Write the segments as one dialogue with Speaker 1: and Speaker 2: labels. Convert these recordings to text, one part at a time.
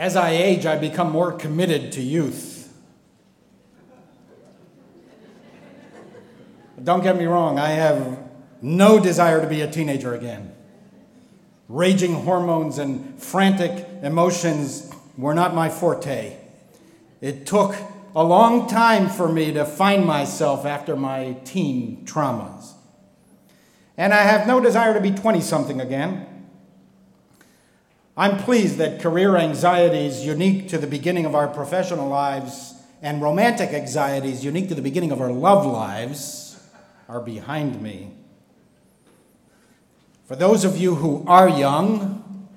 Speaker 1: As I age, I become more committed to youth. Don't get me wrong, I have no desire to be a teenager again. Raging hormones and frantic emotions were not my forte. It took a long time for me to find myself after my teen traumas. And I have no desire to be 20 something again. I'm pleased that career anxieties unique to the beginning of our professional lives and romantic anxieties unique to the beginning of our love lives are behind me. For those of you who are young,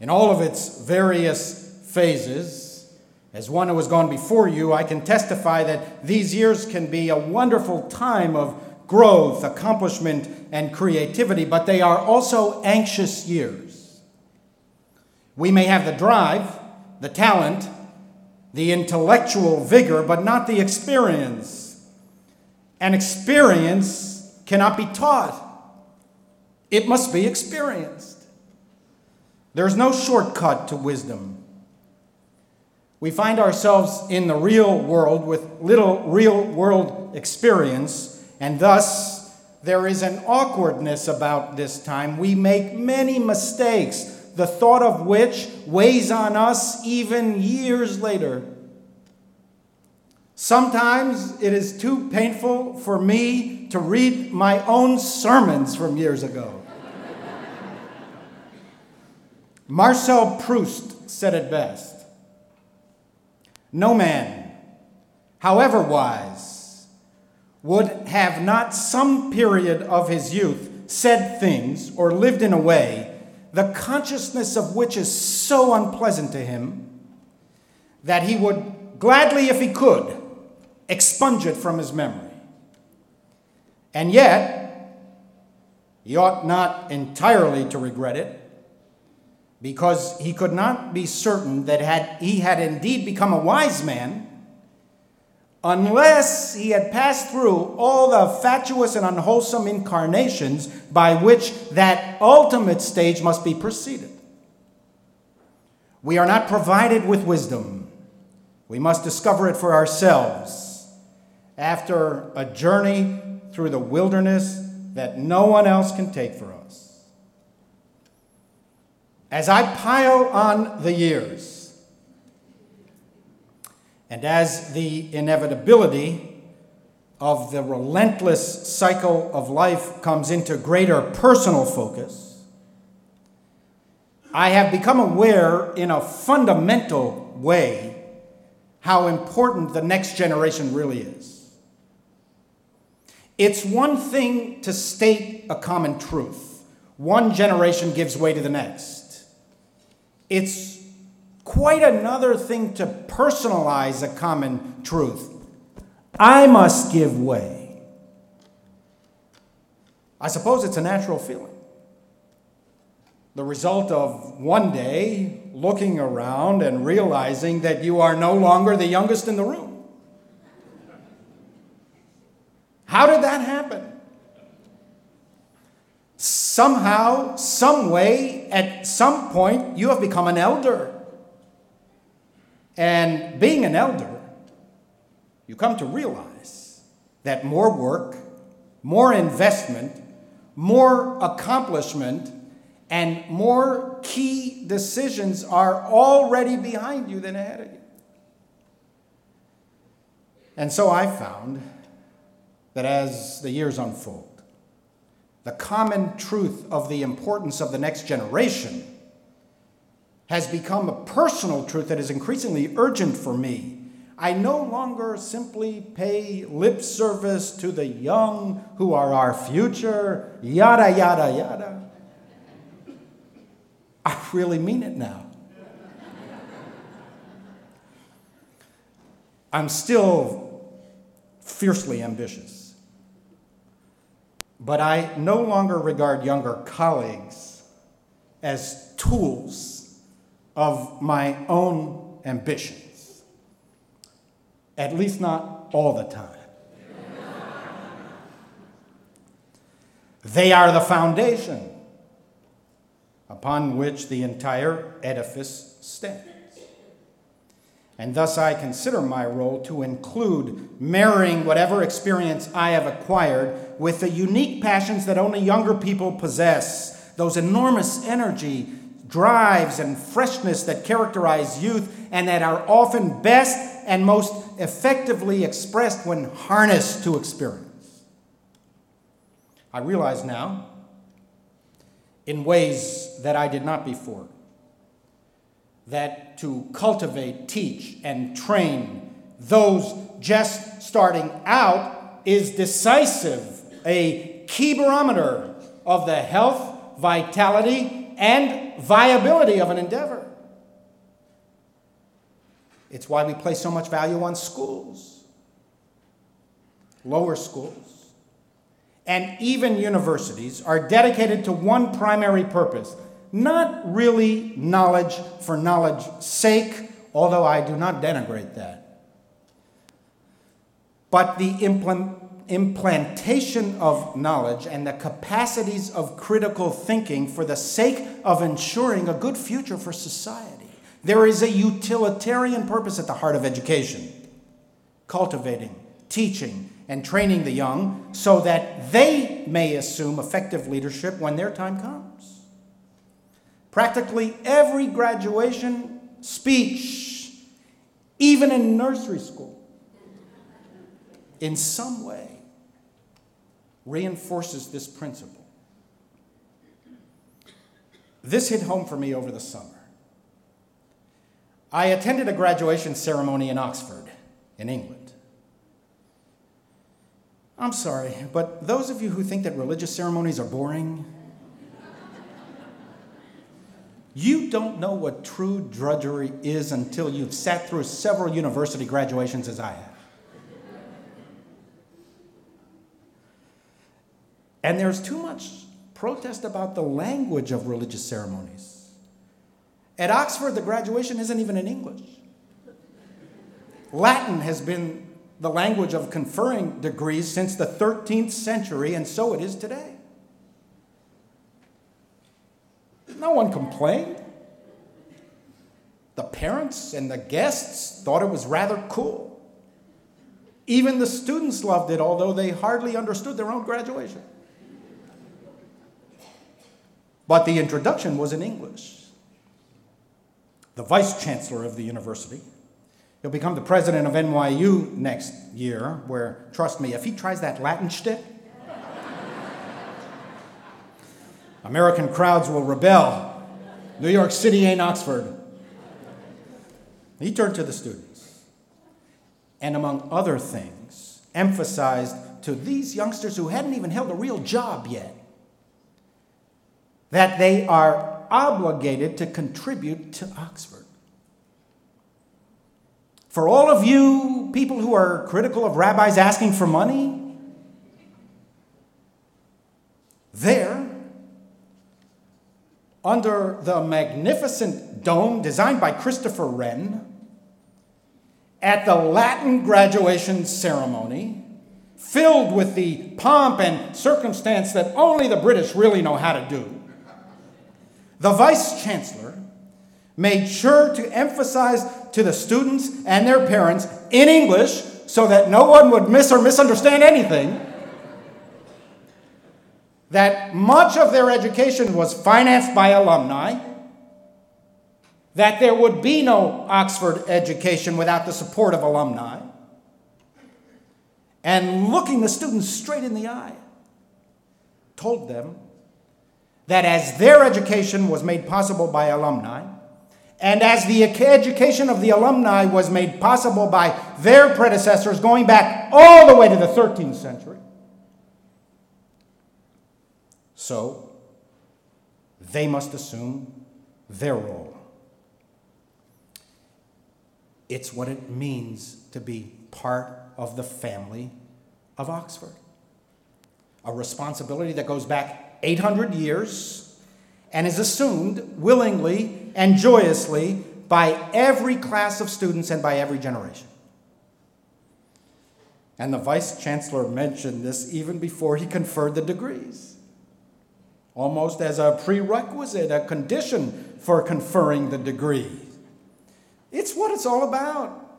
Speaker 1: in all of its various phases, as one who has gone before you, I can testify that these years can be a wonderful time of growth, accomplishment, and creativity, but they are also anxious years. We may have the drive, the talent, the intellectual vigor, but not the experience. And experience cannot be taught, it must be experienced. There's no shortcut to wisdom. We find ourselves in the real world with little real world experience, and thus there is an awkwardness about this time. We make many mistakes the thought of which weighs on us even years later. Sometimes it is too painful for me to read my own sermons from years ago. Marcel Proust said it best No man, however wise, would have not some period of his youth said things or lived in a way the consciousness of which is so unpleasant to him that he would gladly, if he could, expunge it from his memory. And yet, he ought not entirely to regret it, because he could not be certain that had he had indeed become a wise man unless he had passed through all the fatuous and unwholesome incarnations by which that ultimate stage must be preceded. We are not provided with wisdom. We must discover it for ourselves after a journey through the wilderness that no one else can take for us. As I pile on the years, and as the inevitability of the relentless cycle of life comes into greater personal focus, I have become aware in a fundamental way how important the next generation really is. It's one thing to state a common truth, one generation gives way to the next. It's quite another thing to personalize a common truth. I must give way. I suppose it's a natural feeling. The result of one day looking around and realizing that you are no longer the youngest in the room. How did that happen? Somehow, some way, at some point, you have become an elder. And being an elder, you come to realize that more work, more investment, more accomplishment, and more key decisions are already behind you than ahead of you. And so I found that as the years unfold, the common truth of the importance of the next generation has become a personal truth that is increasingly urgent for me. I no longer simply pay lip service to the young who are our future, yada, yada, yada. I really mean it now. I'm still fiercely ambitious. But I no longer regard younger colleagues as tools of my own ambitions. At least not all the time. they are the foundation upon which the entire edifice stands. and thus I consider my role to include marrying whatever experience I have acquired with the unique passions that only younger people possess, those enormous energy, drives, and freshness that characterize youth and that are often best and most effectively expressed when harnessed to experience. I realize now, in ways that I did not before, that to cultivate, teach, and train those just starting out is decisive, a key barometer of the health, vitality, and viability of an endeavor. It's why we place so much value on schools, lower schools, and even universities are dedicated to one primary purpose not really knowledge for knowledge's sake, although I do not denigrate that, but the implement, implantation of knowledge and the capacities of critical thinking for the sake of ensuring a good future for society. There is a utilitarian purpose at the heart of education cultivating, teaching, and training the young so that they may assume effective leadership when their time comes. Practically every graduation speech, even in nursery school, in some way reinforces this principle. This hit home for me over the summer. I attended a graduation ceremony in Oxford, in England. I'm sorry, but those of you who think that religious ceremonies are boring, you don't know what true drudgery is until you've sat through several university graduations as I have. And there's too much protest about the language of religious ceremonies. At Oxford, the graduation isn't even in English. Latin has been the language of conferring degrees since the 13th century, and so it is today. No one complained. The parents and the guests thought it was rather cool. Even the students loved it, although they hardly understood their own graduation. But the introduction was in English. The vice chancellor of the university, he'll become the president of NYU next year, where, trust me, if he tries that Latin shtick, American crowds will rebel. New York City ain't Oxford. He turned to the students and, among other things, emphasized to these youngsters who hadn't even held a real job yet that they are obligated to contribute to Oxford. For all of you people who are critical of rabbis asking for money, there under the magnificent dome designed by Christopher Wren at the Latin graduation ceremony, filled with the pomp and circumstance that only the British really know how to do. The vice chancellor made sure to emphasize to the students and their parents in English so that no one would miss or misunderstand anything that much of their education was financed by alumni, that there would be no Oxford education without the support of alumni, and looking the students straight in the eye, told them that as their education was made possible by alumni, and as the education of the alumni was made possible by their predecessors going back all the way to the 13th century, so they must assume their role. It's what it means to be part of the family of Oxford. A responsibility that goes back 800 years and is assumed willingly and joyously by every class of students and by every generation. And the vice chancellor mentioned this even before he conferred the degrees almost as a prerequisite, a condition for conferring the degree. It's what it's all about.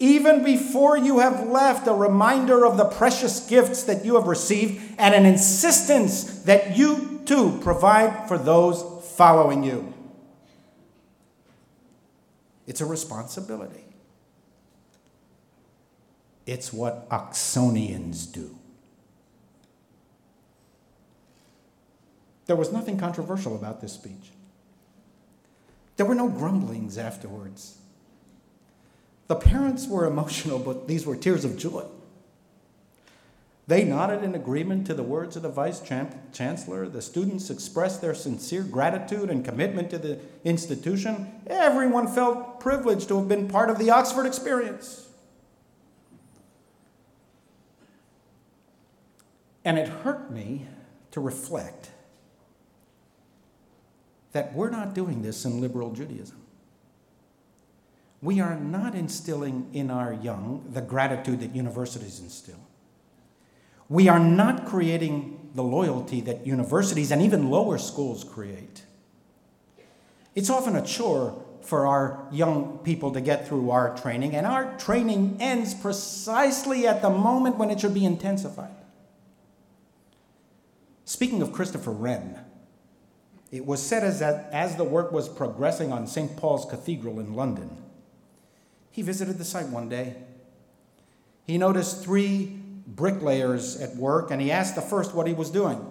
Speaker 1: Even before you have left, a reminder of the precious gifts that you have received and an insistence that you too provide for those following you. It's a responsibility. It's what Oxonians do. There was nothing controversial about this speech. There were no grumblings afterwards. The parents were emotional, but these were tears of joy. They nodded in agreement to the words of the vice chancellor. The students expressed their sincere gratitude and commitment to the institution. Everyone felt privileged to have been part of the Oxford experience. And it hurt me to reflect that we're not doing this in liberal Judaism. We are not instilling in our young the gratitude that universities instill. We are not creating the loyalty that universities and even lower schools create. It's often a chore for our young people to get through our training, and our training ends precisely at the moment when it should be intensified. Speaking of Christopher Wren, it was said as, that, as the work was progressing on St. Paul's Cathedral in London, he visited the site one day. He noticed three bricklayers at work and he asked the first what he was doing.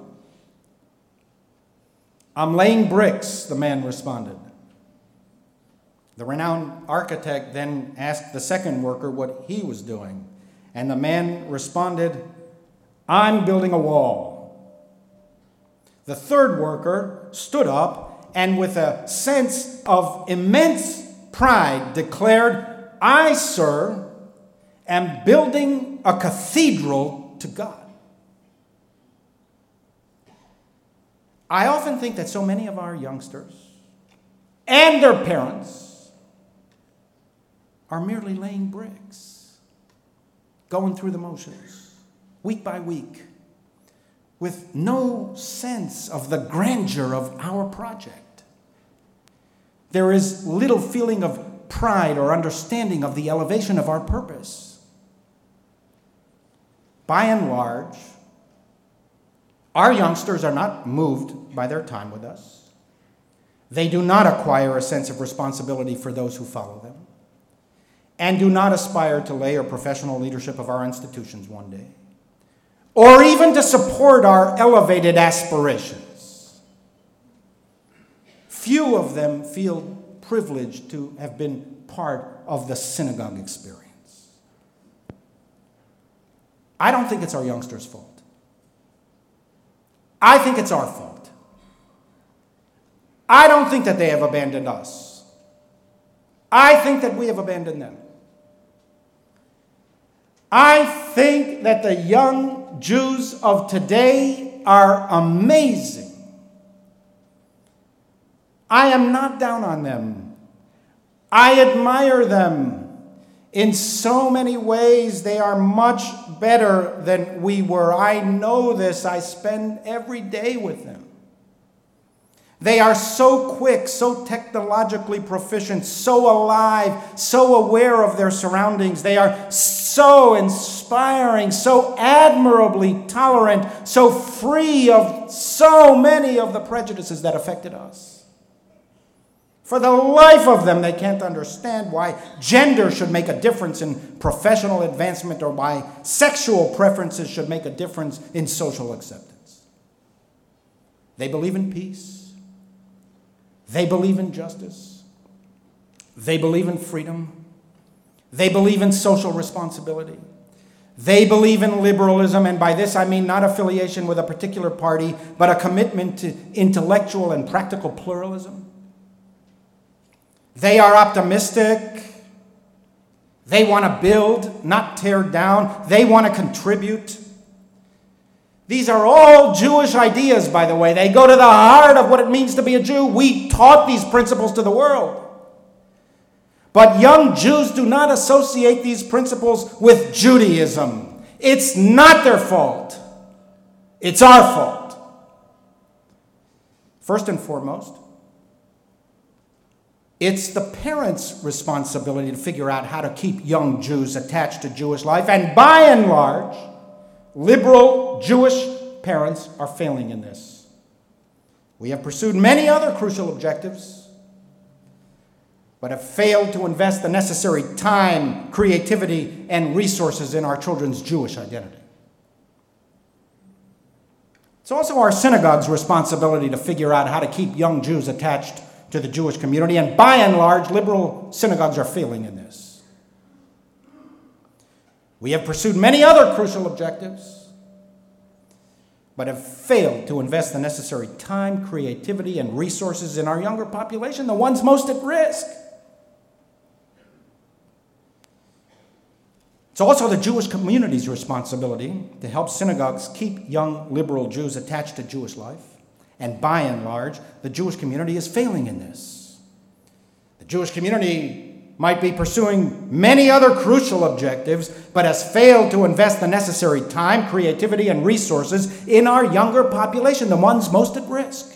Speaker 1: I'm laying bricks, the man responded. The renowned architect then asked the second worker what he was doing, and the man responded, I'm building a wall. The third worker stood up and, with a sense of immense pride, declared, I, sir, am building a cathedral to God. I often think that so many of our youngsters and their parents are merely laying bricks, going through the motions, week by week with no sense of the grandeur of our project. There is little feeling of pride or understanding of the elevation of our purpose. By and large, our youngsters are not moved by their time with us. They do not acquire a sense of responsibility for those who follow them, and do not aspire to lay or professional leadership of our institutions one day or even to support our elevated aspirations. Few of them feel privileged to have been part of the synagogue experience. I don't think it's our youngsters' fault. I think it's our fault. I don't think that they have abandoned us. I think that we have abandoned them. I think that the young Jews of today are amazing. I am not down on them. I admire them. In so many ways, they are much better than we were. I know this. I spend every day with them. They are so quick, so technologically proficient, so alive, so aware of their surroundings. They are so inspiring, so admirably tolerant, so free of so many of the prejudices that affected us. For the life of them, they can't understand why gender should make a difference in professional advancement or why sexual preferences should make a difference in social acceptance. They believe in peace. They believe in justice. They believe in freedom. They believe in social responsibility. They believe in liberalism, and by this I mean not affiliation with a particular party, but a commitment to intellectual and practical pluralism. They are optimistic. They want to build, not tear down. They want to contribute. These are all Jewish ideas, by the way. They go to the heart of what it means to be a Jew. We taught these principles to the world. But young Jews do not associate these principles with Judaism. It's not their fault, it's our fault. First and foremost, It's the parents' responsibility to figure out how to keep young Jews attached to Jewish life, and by and large, liberal Jewish parents are failing in this. We have pursued many other crucial objectives, but have failed to invest the necessary time, creativity, and resources in our children's Jewish identity. It's also our synagogue's responsibility to figure out how to keep young Jews attached to the Jewish community, and by and large, liberal synagogues are failing in this. We have pursued many other crucial objectives, but have failed to invest the necessary time, creativity, and resources in our younger population, the ones most at risk. It's also the Jewish community's responsibility to help synagogues keep young liberal Jews attached to Jewish life. And by and large, the Jewish community is failing in this. The Jewish community might be pursuing many other crucial objectives, but has failed to invest the necessary time, creativity, and resources in our younger population, the ones most at risk.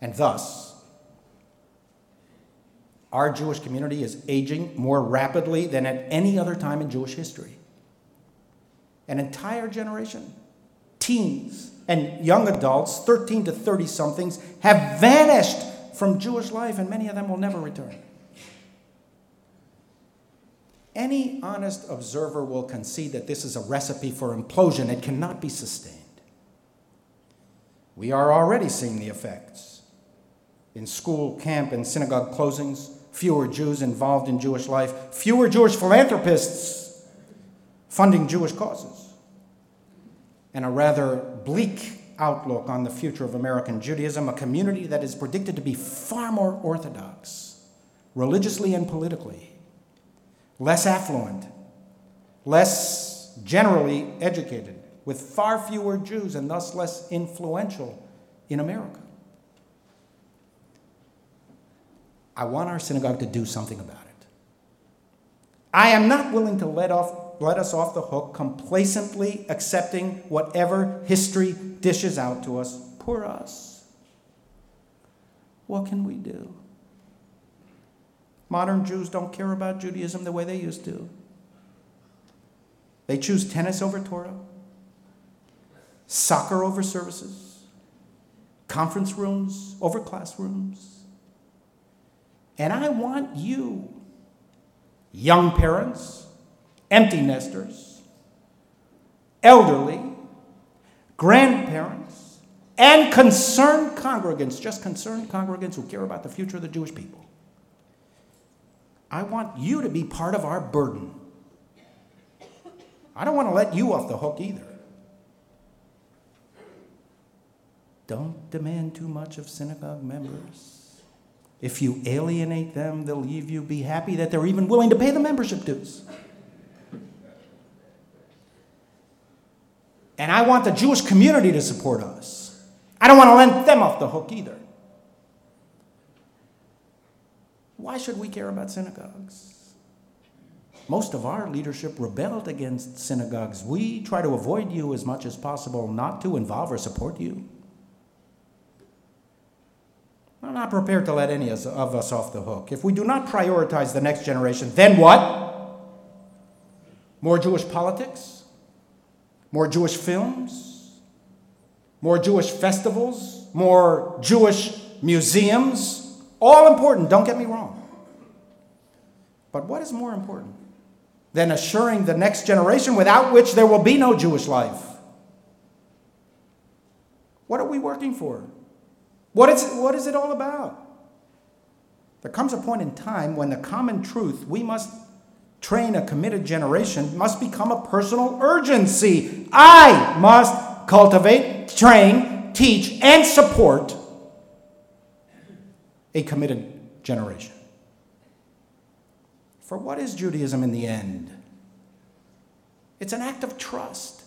Speaker 1: And thus, our Jewish community is aging more rapidly than at any other time in Jewish history. An entire generation, teens and young adults, 13 to 30 somethings, have vanished from Jewish life, and many of them will never return. Any honest observer will concede that this is a recipe for implosion. It cannot be sustained. We are already seeing the effects in school, camp, and synagogue closings fewer Jews involved in Jewish life, fewer Jewish philanthropists funding Jewish causes, and a rather bleak outlook on the future of American Judaism, a community that is predicted to be far more orthodox, religiously and politically, less affluent, less generally educated, with far fewer Jews and thus less influential in America. I want our synagogue to do something about it. I am not willing to let, off, let us off the hook complacently accepting whatever history dishes out to us. Poor us. What can we do? Modern Jews don't care about Judaism the way they used to. They choose tennis over Torah, soccer over services, conference rooms over classrooms and I want you, young parents, empty nesters, elderly, grandparents, and concerned congregants, just concerned congregants who care about the future of the Jewish people. I want you to be part of our burden. I don't want to let you off the hook either. Don't demand too much of synagogue members. If you alienate them, they'll leave you. Be happy that they're even willing to pay the membership dues. And I want the Jewish community to support us. I don't want to let them off the hook either. Why should we care about synagogues? Most of our leadership rebelled against synagogues. We try to avoid you as much as possible, not to involve or support you. I'm not prepared to let any of us off the hook. If we do not prioritize the next generation, then what? More Jewish politics? More Jewish films? More Jewish festivals? More Jewish museums? All important, don't get me wrong. But what is more important than assuring the next generation without which there will be no Jewish life? What are we working for? What is, it, what is it all about? There comes a point in time when the common truth we must train a committed generation must become a personal urgency. I must cultivate, train, teach, and support a committed generation. For what is Judaism in the end? It's an act of trust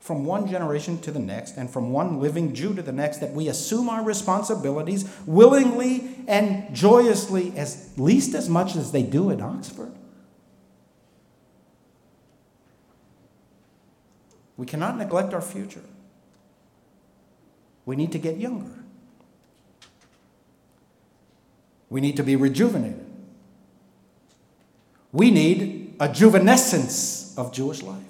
Speaker 1: from one generation to the next and from one living Jew to the next that we assume our responsibilities willingly and joyously, as least as much as they do at Oxford. We cannot neglect our future. We need to get younger. We need to be rejuvenated. We need a juvenescence of Jewish life.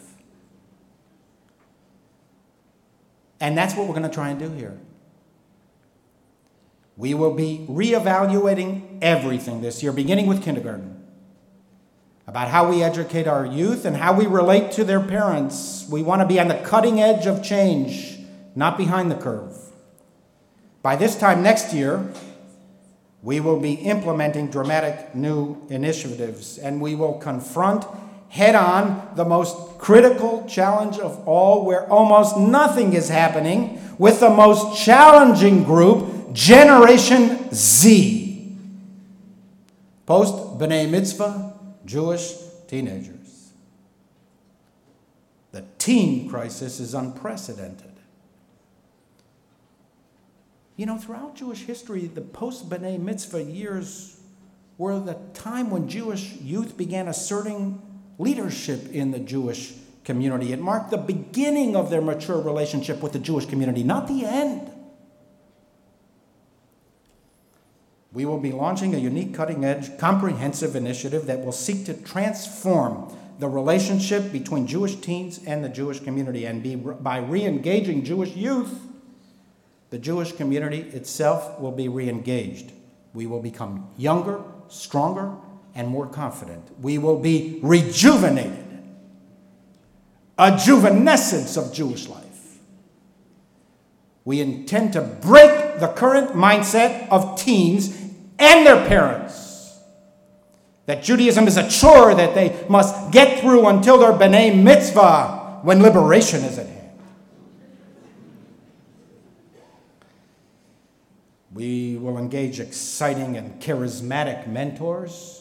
Speaker 1: And that's what we're going to try and do here. We will be reevaluating everything this year, beginning with kindergarten, about how we educate our youth and how we relate to their parents. We want to be on the cutting edge of change, not behind the curve. By this time next year, we will be implementing dramatic new initiatives and we will confront head on the most critical challenge of all, where almost nothing is happening, with the most challenging group, Generation Z. Post B'nai Mitzvah Jewish teenagers. The teen crisis is unprecedented. You know, throughout Jewish history, the post B'nai Mitzvah years were the time when Jewish youth began asserting leadership in the Jewish community. It marked the beginning of their mature relationship with the Jewish community, not the end. We will be launching a unique, cutting edge, comprehensive initiative that will seek to transform the relationship between Jewish teens and the Jewish community. And be, by re engaging Jewish youth, the Jewish community itself will be re engaged. We will become younger, stronger, and more confident. We will be rejuvenated, a juvenescence of Jewish life. We intend to break the current mindset of teens and their parents that Judaism is a chore that they must get through until their B'nai Mitzvah when liberation is at hand. We will engage exciting and charismatic mentors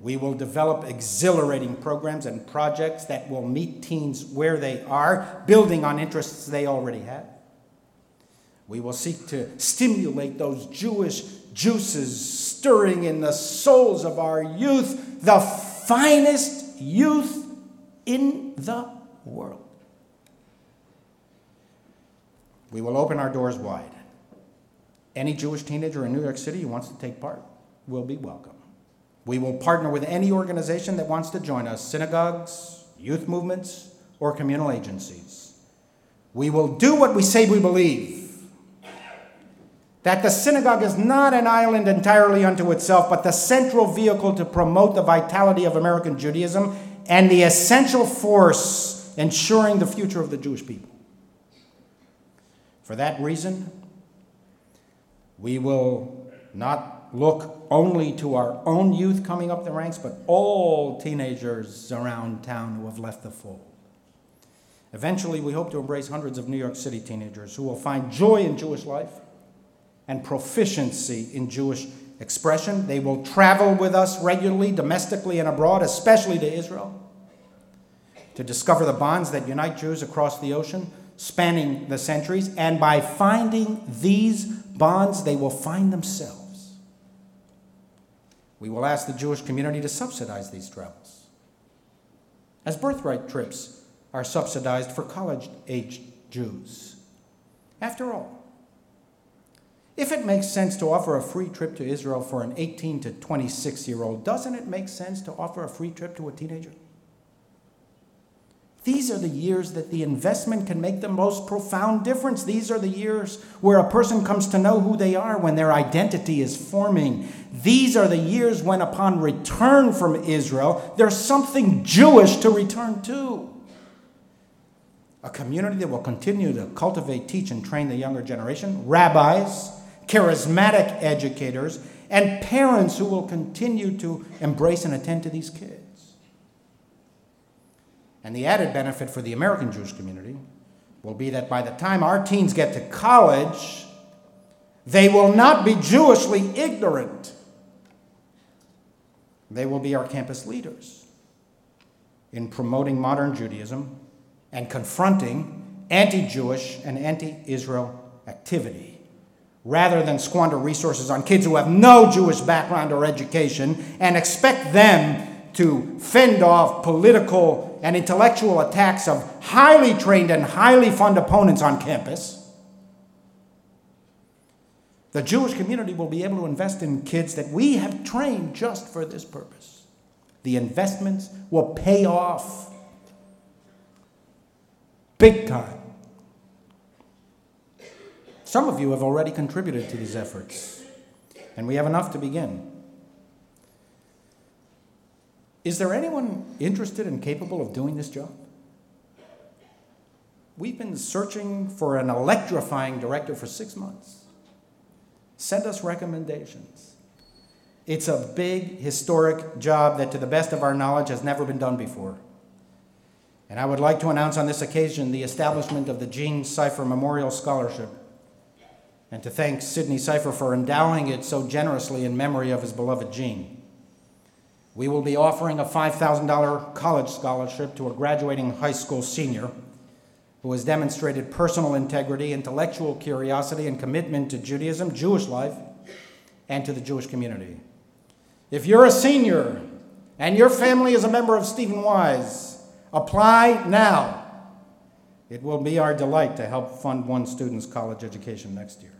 Speaker 1: we will develop exhilarating programs and projects that will meet teens where they are, building on interests they already have. We will seek to stimulate those Jewish juices stirring in the souls of our youth, the finest youth in the world. We will open our doors wide. Any Jewish teenager in New York City who wants to take part will be welcome. We will partner with any organization that wants to join us synagogues, youth movements, or communal agencies. We will do what we say we believe. That the synagogue is not an island entirely unto itself, but the central vehicle to promote the vitality of American Judaism and the essential force ensuring the future of the Jewish people. For that reason, we will not look only to our own youth coming up the ranks, but all teenagers around town who have left the fold. Eventually, we hope to embrace hundreds of New York City teenagers who will find joy in Jewish life and proficiency in Jewish expression. They will travel with us regularly, domestically and abroad, especially to Israel, to discover the bonds that unite Jews across the ocean, spanning the centuries. And by finding these bonds, they will find themselves we will ask the Jewish community to subsidize these travels. As birthright trips are subsidized for college aged Jews. After all, if it makes sense to offer a free trip to Israel for an 18 to 26 year old, doesn't it make sense to offer a free trip to a teenager? These are the years that the investment can make the most profound difference. These are the years where a person comes to know who they are when their identity is forming. These are the years when, upon return from Israel, there's something Jewish to return to. A community that will continue to cultivate, teach, and train the younger generation, rabbis, charismatic educators, and parents who will continue to embrace and attend to these kids. And the added benefit for the American Jewish community will be that by the time our teens get to college, they will not be Jewishly ignorant. They will be our campus leaders in promoting modern Judaism and confronting anti Jewish and anti Israel activity. Rather than squander resources on kids who have no Jewish background or education and expect them to fend off political and intellectual attacks of highly trained and highly funded opponents on campus. The Jewish community will be able to invest in kids that we have trained just for this purpose. The investments will pay off big time. Some of you have already contributed to these efforts, and we have enough to begin. Is there anyone interested and capable of doing this job? We've been searching for an electrifying director for six months. Send us recommendations. It's a big, historic job that, to the best of our knowledge, has never been done before. And I would like to announce on this occasion the establishment of the Jean Cipher Memorial Scholarship and to thank Sidney Cipher for endowing it so generously in memory of his beloved Jean. We will be offering a $5,000 college scholarship to a graduating high school senior who has demonstrated personal integrity, intellectual curiosity, and commitment to Judaism, Jewish life, and to the Jewish community. If you're a senior and your family is a member of Stephen Wise, apply now. It will be our delight to help fund one student's college education next year.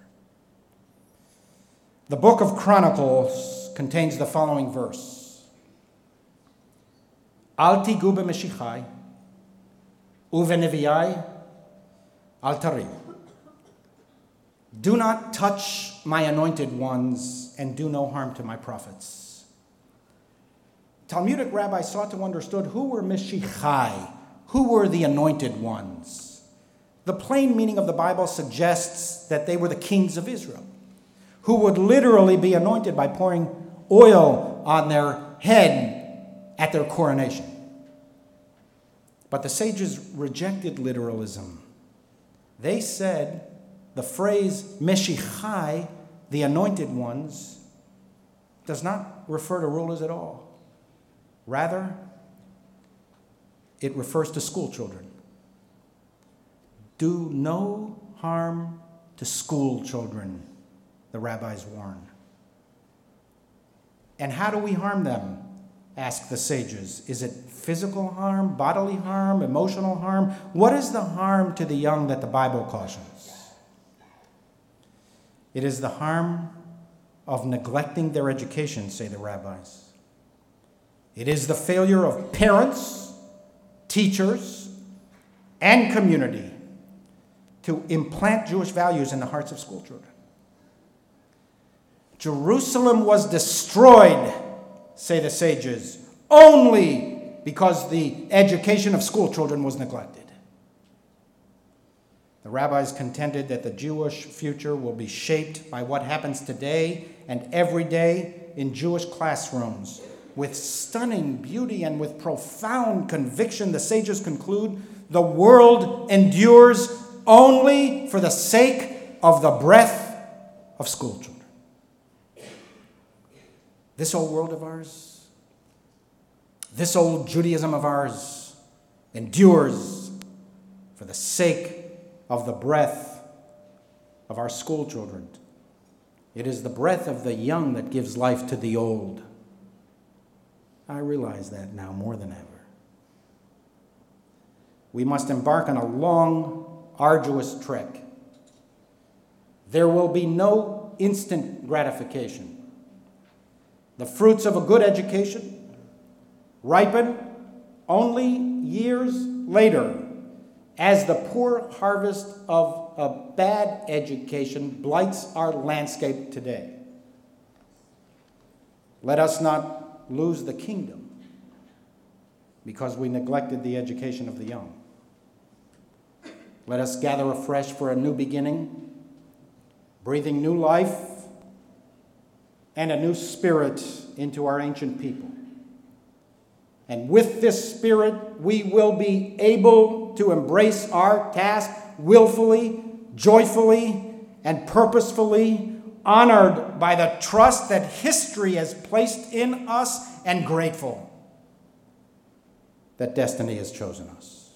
Speaker 1: The book of Chronicles contains the following verse Al tigu b'meshichai uveneviai al. Do not touch my anointed ones and do no harm to my prophets. Talmudic rabbis sought to understand who were Meshichai, who were the anointed ones. The plain meaning of the Bible suggests that they were the kings of Israel who would literally be anointed by pouring oil on their head at their coronation. But the sages rejected literalism. They said the phrase Meshichai, the anointed ones, does not refer to rulers at all. Rather, it refers to school children. Do no harm to school children the rabbis warn. And how do we harm them? Ask the sages. Is it physical harm, bodily harm, emotional harm? What is the harm to the young that the Bible cautions? It is the harm of neglecting their education, say the rabbis. It is the failure of parents, teachers, and community to implant Jewish values in the hearts of schoolchildren. Jerusalem was destroyed, say the sages, only because the education of school children was neglected. The rabbis contended that the Jewish future will be shaped by what happens today and every day in Jewish classrooms. With stunning beauty and with profound conviction, the sages conclude the world endures only for the sake of the breath of schoolchildren. This old world of ours, this old Judaism of ours, endures for the sake of the breath of our school children. It is the breath of the young that gives life to the old. I realize that now more than ever. We must embark on a long, arduous trek. There will be no instant gratification. The fruits of a good education ripen only years later as the poor harvest of a bad education blights our landscape today. Let us not lose the kingdom because we neglected the education of the young. Let us gather afresh for a new beginning, breathing new life and a new spirit into our ancient people. And with this spirit, we will be able to embrace our task willfully, joyfully, and purposefully, honored by the trust that history has placed in us, and grateful that destiny has chosen us.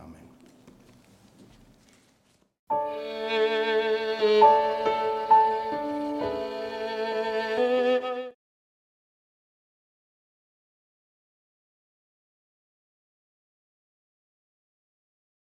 Speaker 1: Amen.